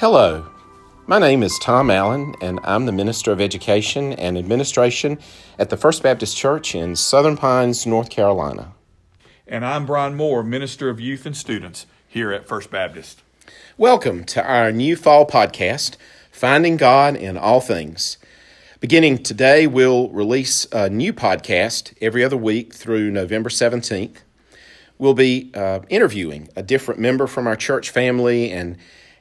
Hello, my name is Tom Allen, and I'm the Minister of Education and Administration at the First Baptist Church in Southern Pines, North Carolina. And I'm Brian Moore, Minister of Youth and Students here at First Baptist. Welcome to our new fall podcast, Finding God in All Things. Beginning today, we'll release a new podcast every other week through November 17th. We'll be uh, interviewing a different member from our church family and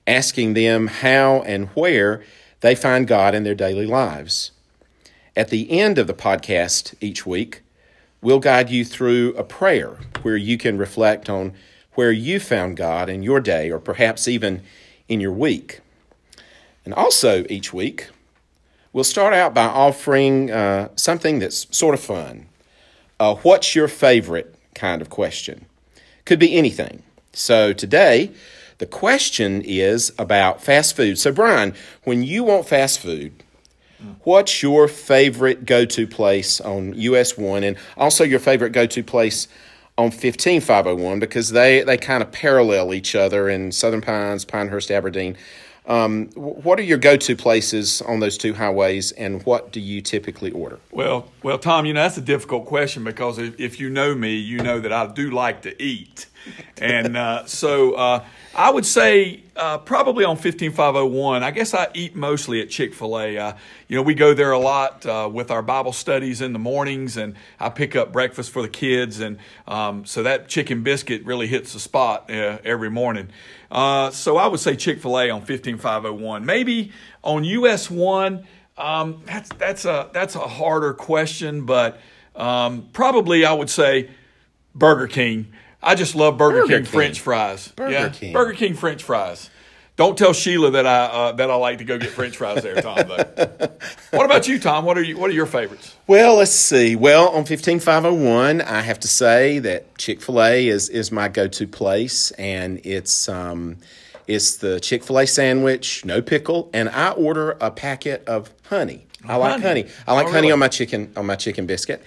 asking them how and where they find God in their daily lives. At the end of the podcast each week, we'll guide you through a prayer where you can reflect on where you found God in your day or perhaps even in your week. And also each week, we'll start out by offering uh, something that's sort of fun. Uh, what's your favorite kind of question? Could be anything. So today, the question is about fast food. So, Brian, when you want fast food, what's your favorite go to place on US 1 and also your favorite go to place on 15501 because they, they kind of parallel each other in Southern Pines, Pinehurst, Aberdeen. Um, what are your go-to places on those two highways, and what do you typically order? Well, well, Tom, you know that's a difficult question because if, if you know me, you know that I do like to eat, and uh, so uh, I would say uh, probably on 15501. I guess I eat mostly at Chick fil A. Uh, you know, we go there a lot uh, with our Bible studies in the mornings, and I pick up breakfast for the kids. And um, so that chicken biscuit really hits the spot uh, every morning. So I would say Chick fil A on 15501. Maybe on US 1, um, that's, that's, a, that's a harder question, but um, probably I would say Burger King. I just love Burger, Burger King, King, French fries. Burger yeah, King. Burger King French fries. Don't tell Sheila that I uh, that I like to go get French fries there, Tom. Though. what about you, Tom? What are you What are your favorites? Well, let's see. Well, on fifteen five hundred oh one, I have to say that Chick fil A is is my go to place, and it's um, it's the Chick fil A sandwich, no pickle, and I order a packet of honey. I like honey. honey. I like oh, honey really? on my chicken on my chicken biscuit,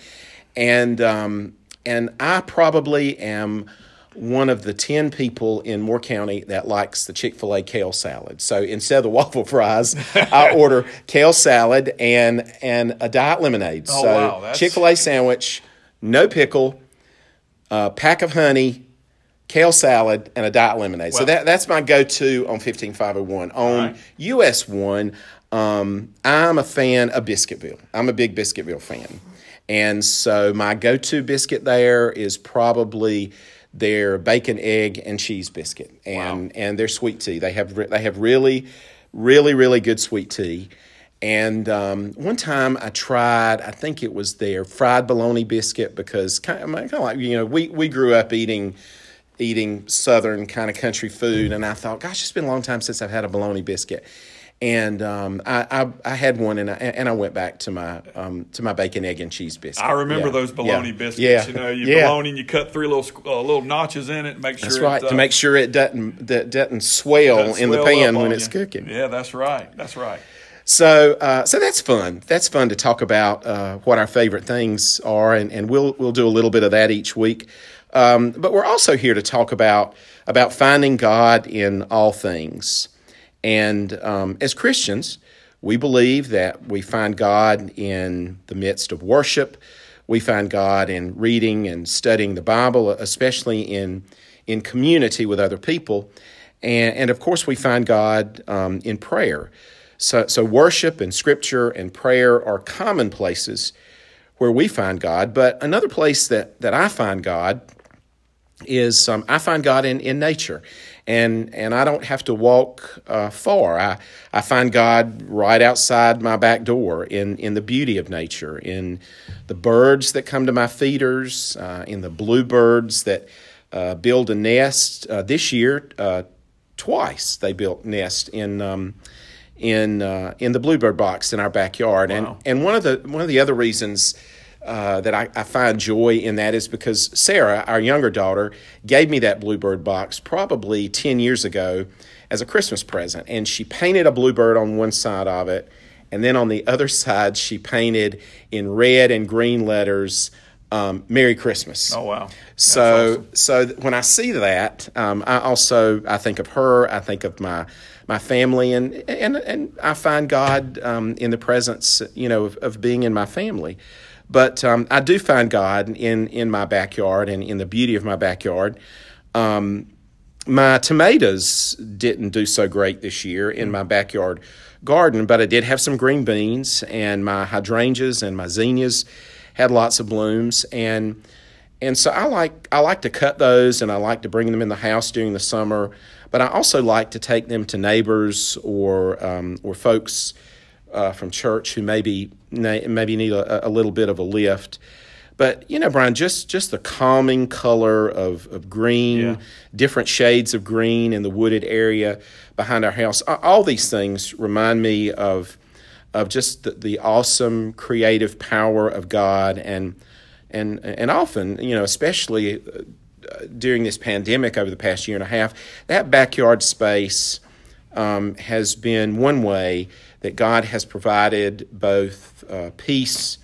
and um, and I probably am one of the 10 people in Moore County that likes the Chick fil A kale salad. So instead of the waffle fries, I order kale salad and, and a diet lemonade. Oh, so wow. Chick fil A sandwich, no pickle, a pack of honey, kale salad, and a diet lemonade. So that, that's my go to on 15501. On right. US 1, um, I'm a fan of Biscuitville. I'm a big Biscuitville fan. And so my go to biscuit there is probably their bacon, egg, and cheese biscuit, and wow. and their sweet tea. They have they have really, really, really good sweet tea. And um, one time I tried, I think it was their fried bologna biscuit because kind of, kind of like you know we we grew up eating eating southern kind of country food, and I thought, gosh, it's been a long time since I've had a bologna biscuit and um, I, I, I had one, and I, and I went back to my um, to my bacon, egg, and cheese biscuit. I remember yeah. those bologna yeah. biscuits. Yeah. You know, you yeah. bologna, and you cut three little uh, little notches in it, make sure that's right uh, to make sure it doesn't that doesn't swell doesn't in swell the pan when you. it's cooking. Yeah, that's right. That's right. So, uh, so that's fun. That's fun to talk about uh, what our favorite things are, and, and we'll we'll do a little bit of that each week. Um, but we're also here to talk about about finding God in all things. And um, as Christians, we believe that we find God in the midst of worship. We find God in reading and studying the Bible, especially in, in community with other people. And, and of course, we find God um, in prayer. So, so, worship and scripture and prayer are common places where we find God. But another place that, that I find God is um, I find God in, in nature and and I don't have to walk uh, far. I I find God right outside my back door in in the beauty of nature, in the birds that come to my feeders, uh, in the bluebirds that uh, build a nest. Uh, this year, uh, twice they built nest in. Um, in uh, in the bluebird box in our backyard, wow. and and one of the one of the other reasons uh, that I, I, find joy in that is because Sarah, our younger daughter, gave me that bluebird box probably 10 years ago as a Christmas present. And she painted a bluebird on one side of it. And then on the other side, she painted in red and green letters, um, Merry Christmas. Oh, wow. That's so, awesome. so when I see that, um, I also, I think of her, I think of my, my family, and and and I find God um, in the presence, you know, of, of being in my family. But um, I do find God in in my backyard and in the beauty of my backyard. Um, my tomatoes didn't do so great this year in my backyard garden, but I did have some green beans, and my hydrangeas and my zinnias had lots of blooms, and and so I like I like to cut those, and I like to bring them in the house during the summer. But I also like to take them to neighbors or um, or folks uh, from church who maybe maybe need a, a, little bit of a lift. But you know, Brian, just just the calming color of of green, yeah. different shades of green in the wooded area behind our house. All these things remind me of of just the, the awesome creative power of God and and and often, you know, especially uh, during this pandemic over the past year and a half, that backyard space um, has been one way that God has provided both uh, peace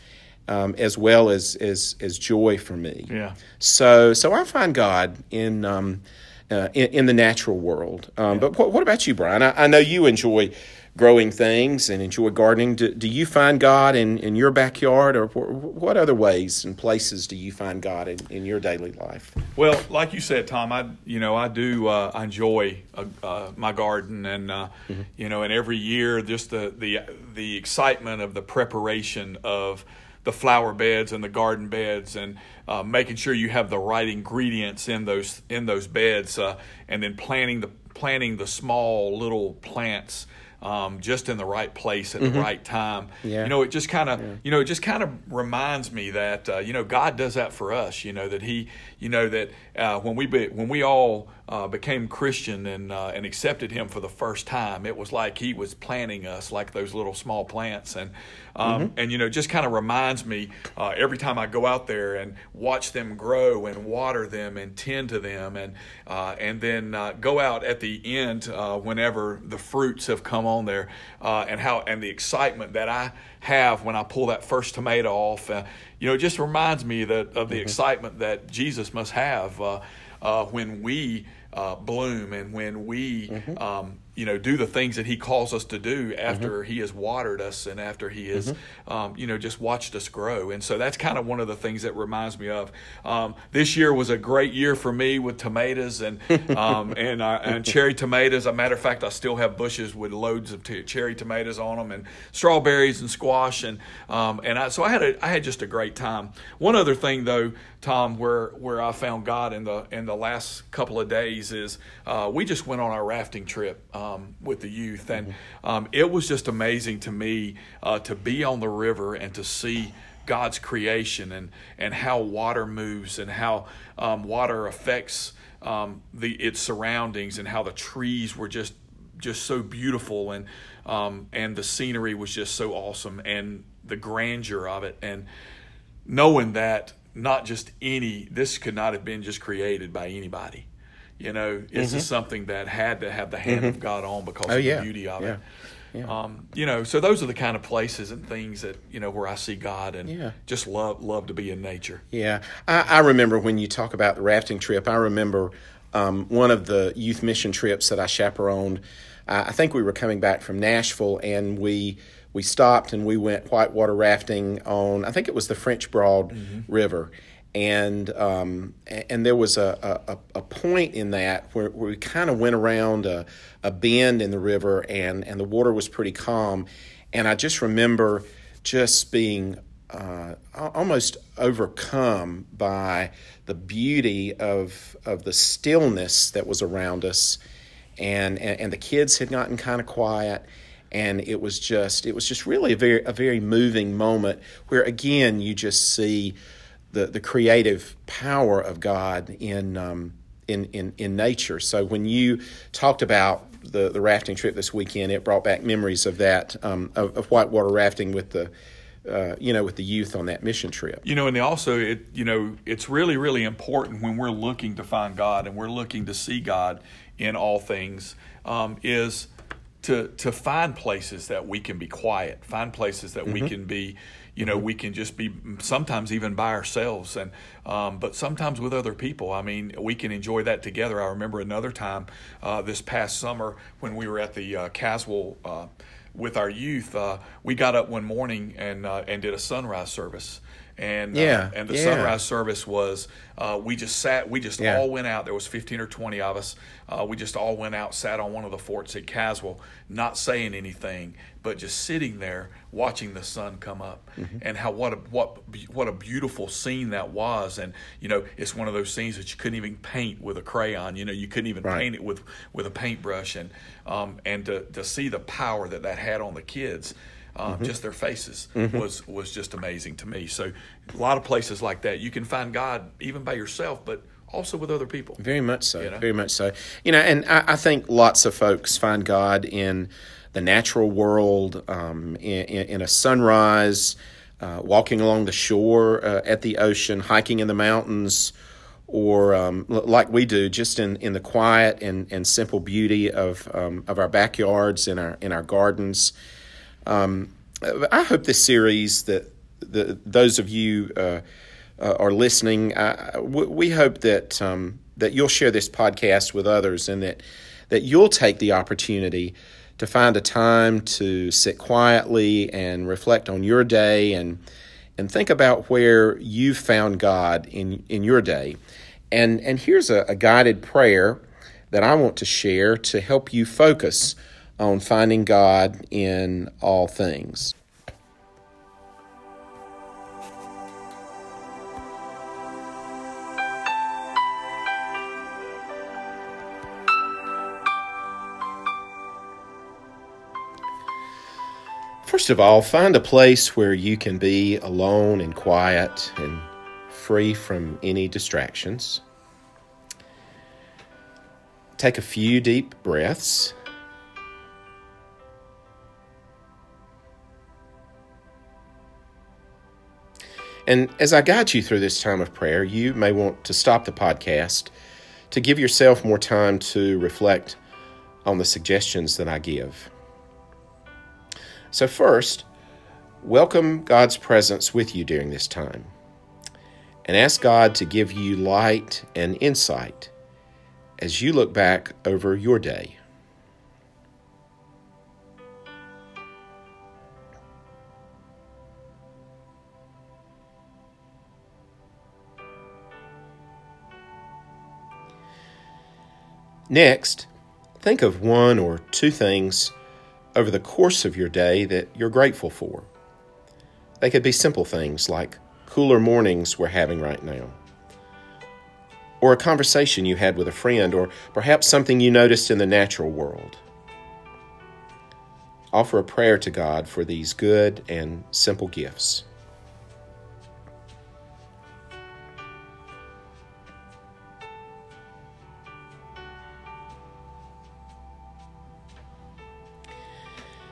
um, as well as, as as joy for me. Yeah. So so I find God in. Um, uh, in, in, the natural world. Um, yeah. But what, what, about you, Brian? I, I, know you enjoy growing things and enjoy gardening. Do, do you find God in, in your backyard, or what other ways and places do you find God in, in your daily life? Well, like you said, Tom, I you know I do uh, enjoy uh, uh, my garden, and uh, mm-hmm. you know, and every year just the the the excitement of the preparation of the flower beds and the garden beds and uh, making sure you have the right ingredients in those in those beds uh, and then planting the planting the small little plants um, just in the right place at mm-hmm. the right time. Yeah. You know, it just kind of, yeah. you know, it just kind of reminds me that, uh, you know, God does that for us. You know that He, you know that uh, when we be, when we all uh, became Christian and uh, and accepted Him for the first time, it was like He was planting us like those little small plants, and um, mm-hmm. and you know, just kind of reminds me uh, every time I go out there and watch them grow and water them and tend to them, and uh, and then go out at the end whenever the fruits have come on there, and how and the excitement that I have when I pull that first tomato off. Uh, you know, it just reminds me that of the mm-hmm. excitement that Jesus must have uh, uh, when we uh, bloom and when we mm-hmm. um, you know do the things that he calls us to do after mm-hmm. he has watered us and after he has mm-hmm. um, you know just watched us grow and so that's kind of one of the things that reminds me of um, this year was a great year for me with tomatoes and um, and uh, and cherry tomatoes a matter of fact I still have bushes with loads of t- cherry tomatoes on them and strawberries and squash and um, and I, so I had a I had just a great time one other thing though Tom where where I found God in the in the last couple of days is uh, we just went on our rafting trip um, with the youth, and mm-hmm. um, it was just amazing to me uh, to be on the river and to see God's creation and and how water moves and how um, water affects um, the its surroundings and how the trees were just just so beautiful and um, and the scenery was just so awesome and the grandeur of it. And knowing that not just any this could not have been just created by anybody you know, this mm-hmm. is something that had to have the hand mm-hmm. of God on because oh, of yeah. the beauty of yeah. it. Yeah. Um, you know, so those are the kind of places and things that you know where I see God and yeah. just love love to be in nature. Yeah, I, I remember when you talk about the rafting trip. I remember um, one of the youth mission trips that I chaperoned. Uh, I think we were coming back from Nashville, and we we stopped and we went whitewater rafting on. I think it was the French Broad mm-hmm. River, and um, and there was a, a, a, point in that where, where we kind of went around a, a, bend in the river and, and the water was pretty calm. And I just remember just being uh, almost overcome by the beauty of of the stillness that was around us. And and, and the kids had gotten kind of quiet. And it was just it was just really a very a very moving moment where again you just see the, the creative power of God in, um, in, in, in nature. So when you talked about the, the rafting trip this weekend, it brought back memories of that, um, of, of whitewater rafting with the, uh, you know, with the youth on that mission trip. You know, and they also, it, you know, it's really, really important when we're looking to find God and we're looking to see God in all things, um, is to to find places that we can be quiet, find places that we can be, you know, we can just be sometimes even by ourselves, and um, but sometimes with other people. I mean, we can enjoy that together. I remember another time uh, this past summer when we were at the uh, Caswell. Uh, with our youth, uh, we got up one morning and uh, and did a sunrise service, and Yeah, uh, and the yeah. sunrise service was uh, we just sat we just Yeah. all went out there was 15 or 20 of us uh, we just all went out sat on one of the forts at caswell not saying anything but just sitting there watching the sun come up Mm-hmm. and how what a what what a beautiful scene that was and you know it's one of those scenes that you couldn't even paint with a crayon you know you couldn't even Right. paint it with with a paintbrush and um, and to, to see the power that that had on the kids um, Mm-hmm. just their faces was was just amazing to me. So a lot of places like that you can find God even by yourself, but also with other people. Very much so. You know? Very much so. You know, and I, I think lots of folks find God in the natural world, um, in, in, in a sunrise, uh, walking along the shore uh, at the ocean, hiking in the mountains, or um, l- like we do, just in, in the quiet and, and simple beauty of um, of our backyards and our in our gardens. Um, I hope this series that the, those of you uh, uh, are listening, uh, we, hope that um, that you'll share this podcast with others, and that that you'll take the opportunity to find a time to sit quietly and reflect on your day and and think about where you've found God in in your day. And and here's a, a guided prayer that I want to share to help you focus on finding God in all things. First of all, find a place where you can be alone and quiet and free from any distractions. Take a few deep breaths. And as I guide you through this time of prayer, you may want to stop the podcast to give yourself more time to reflect on the suggestions that I give. So, first, welcome God's presence with you during this time and ask God to give you light and insight as you look back over your day. Next, think of one or two things over the course of your day that you're grateful for. They could be simple things like cooler mornings we're having right now, or a conversation you had with a friend, or perhaps something you noticed in the natural world. Offer a prayer to God for these good and simple gifts.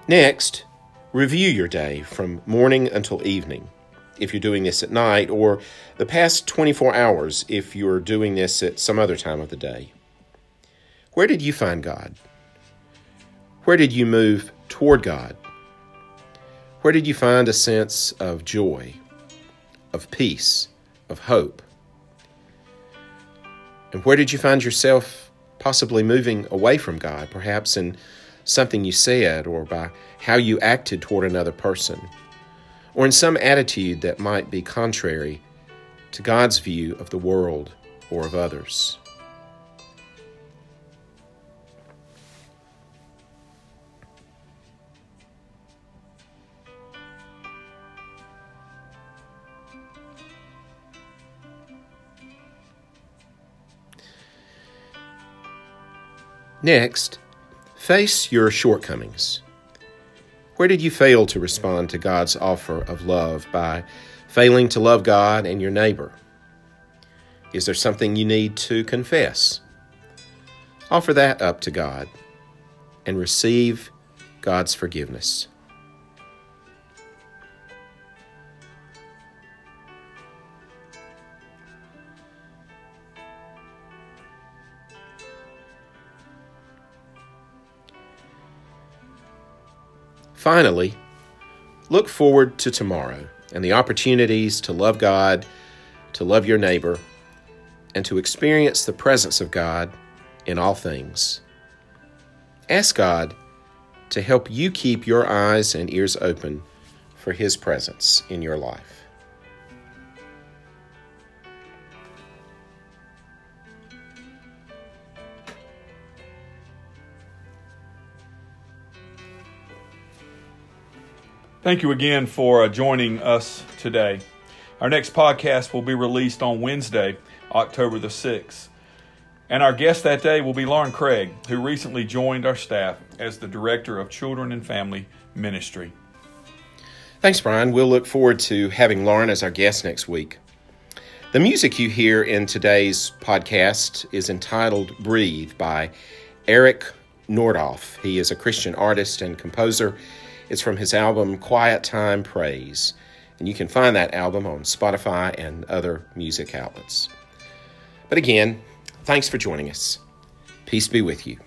Next, review your day from morning until evening if you're doing this at night, or the past 24 hours if you're doing this at some other time of the day. Where did you find God? Where did you move toward God? Where did you find a sense of joy, of peace, of hope? And where did you find yourself possibly moving away from God, perhaps in something you said or by how you acted toward another person, or in some attitude that might be contrary to God's view of the world or of others? Next, face your shortcomings. Where did you fail to respond to God's offer of love by failing to love God and your neighbor? Is there something you need to confess? Offer that up to God and receive God's forgiveness. Finally, look forward to tomorrow and the opportunities to love God, to love your neighbor, and to experience the presence of God in all things. Ask God to help you keep your eyes and ears open for His presence in your life. Thank you again for uh, joining us today. Our next podcast will be released on Wednesday, October the 6th. And our guest that day will be Lauren Craig, who recently joined our staff as the Director of Children and Family Ministry. Thanks, Brian. We'll look forward to having Lauren as our guest next week. The music you hear in today's podcast is entitled Breathe by Eric Nordoff. He is a Christian artist and composer it's from his album Quiet Time Praise, and you can find that album on Spotify and other music outlets. But again, thanks for joining us. Peace be with you.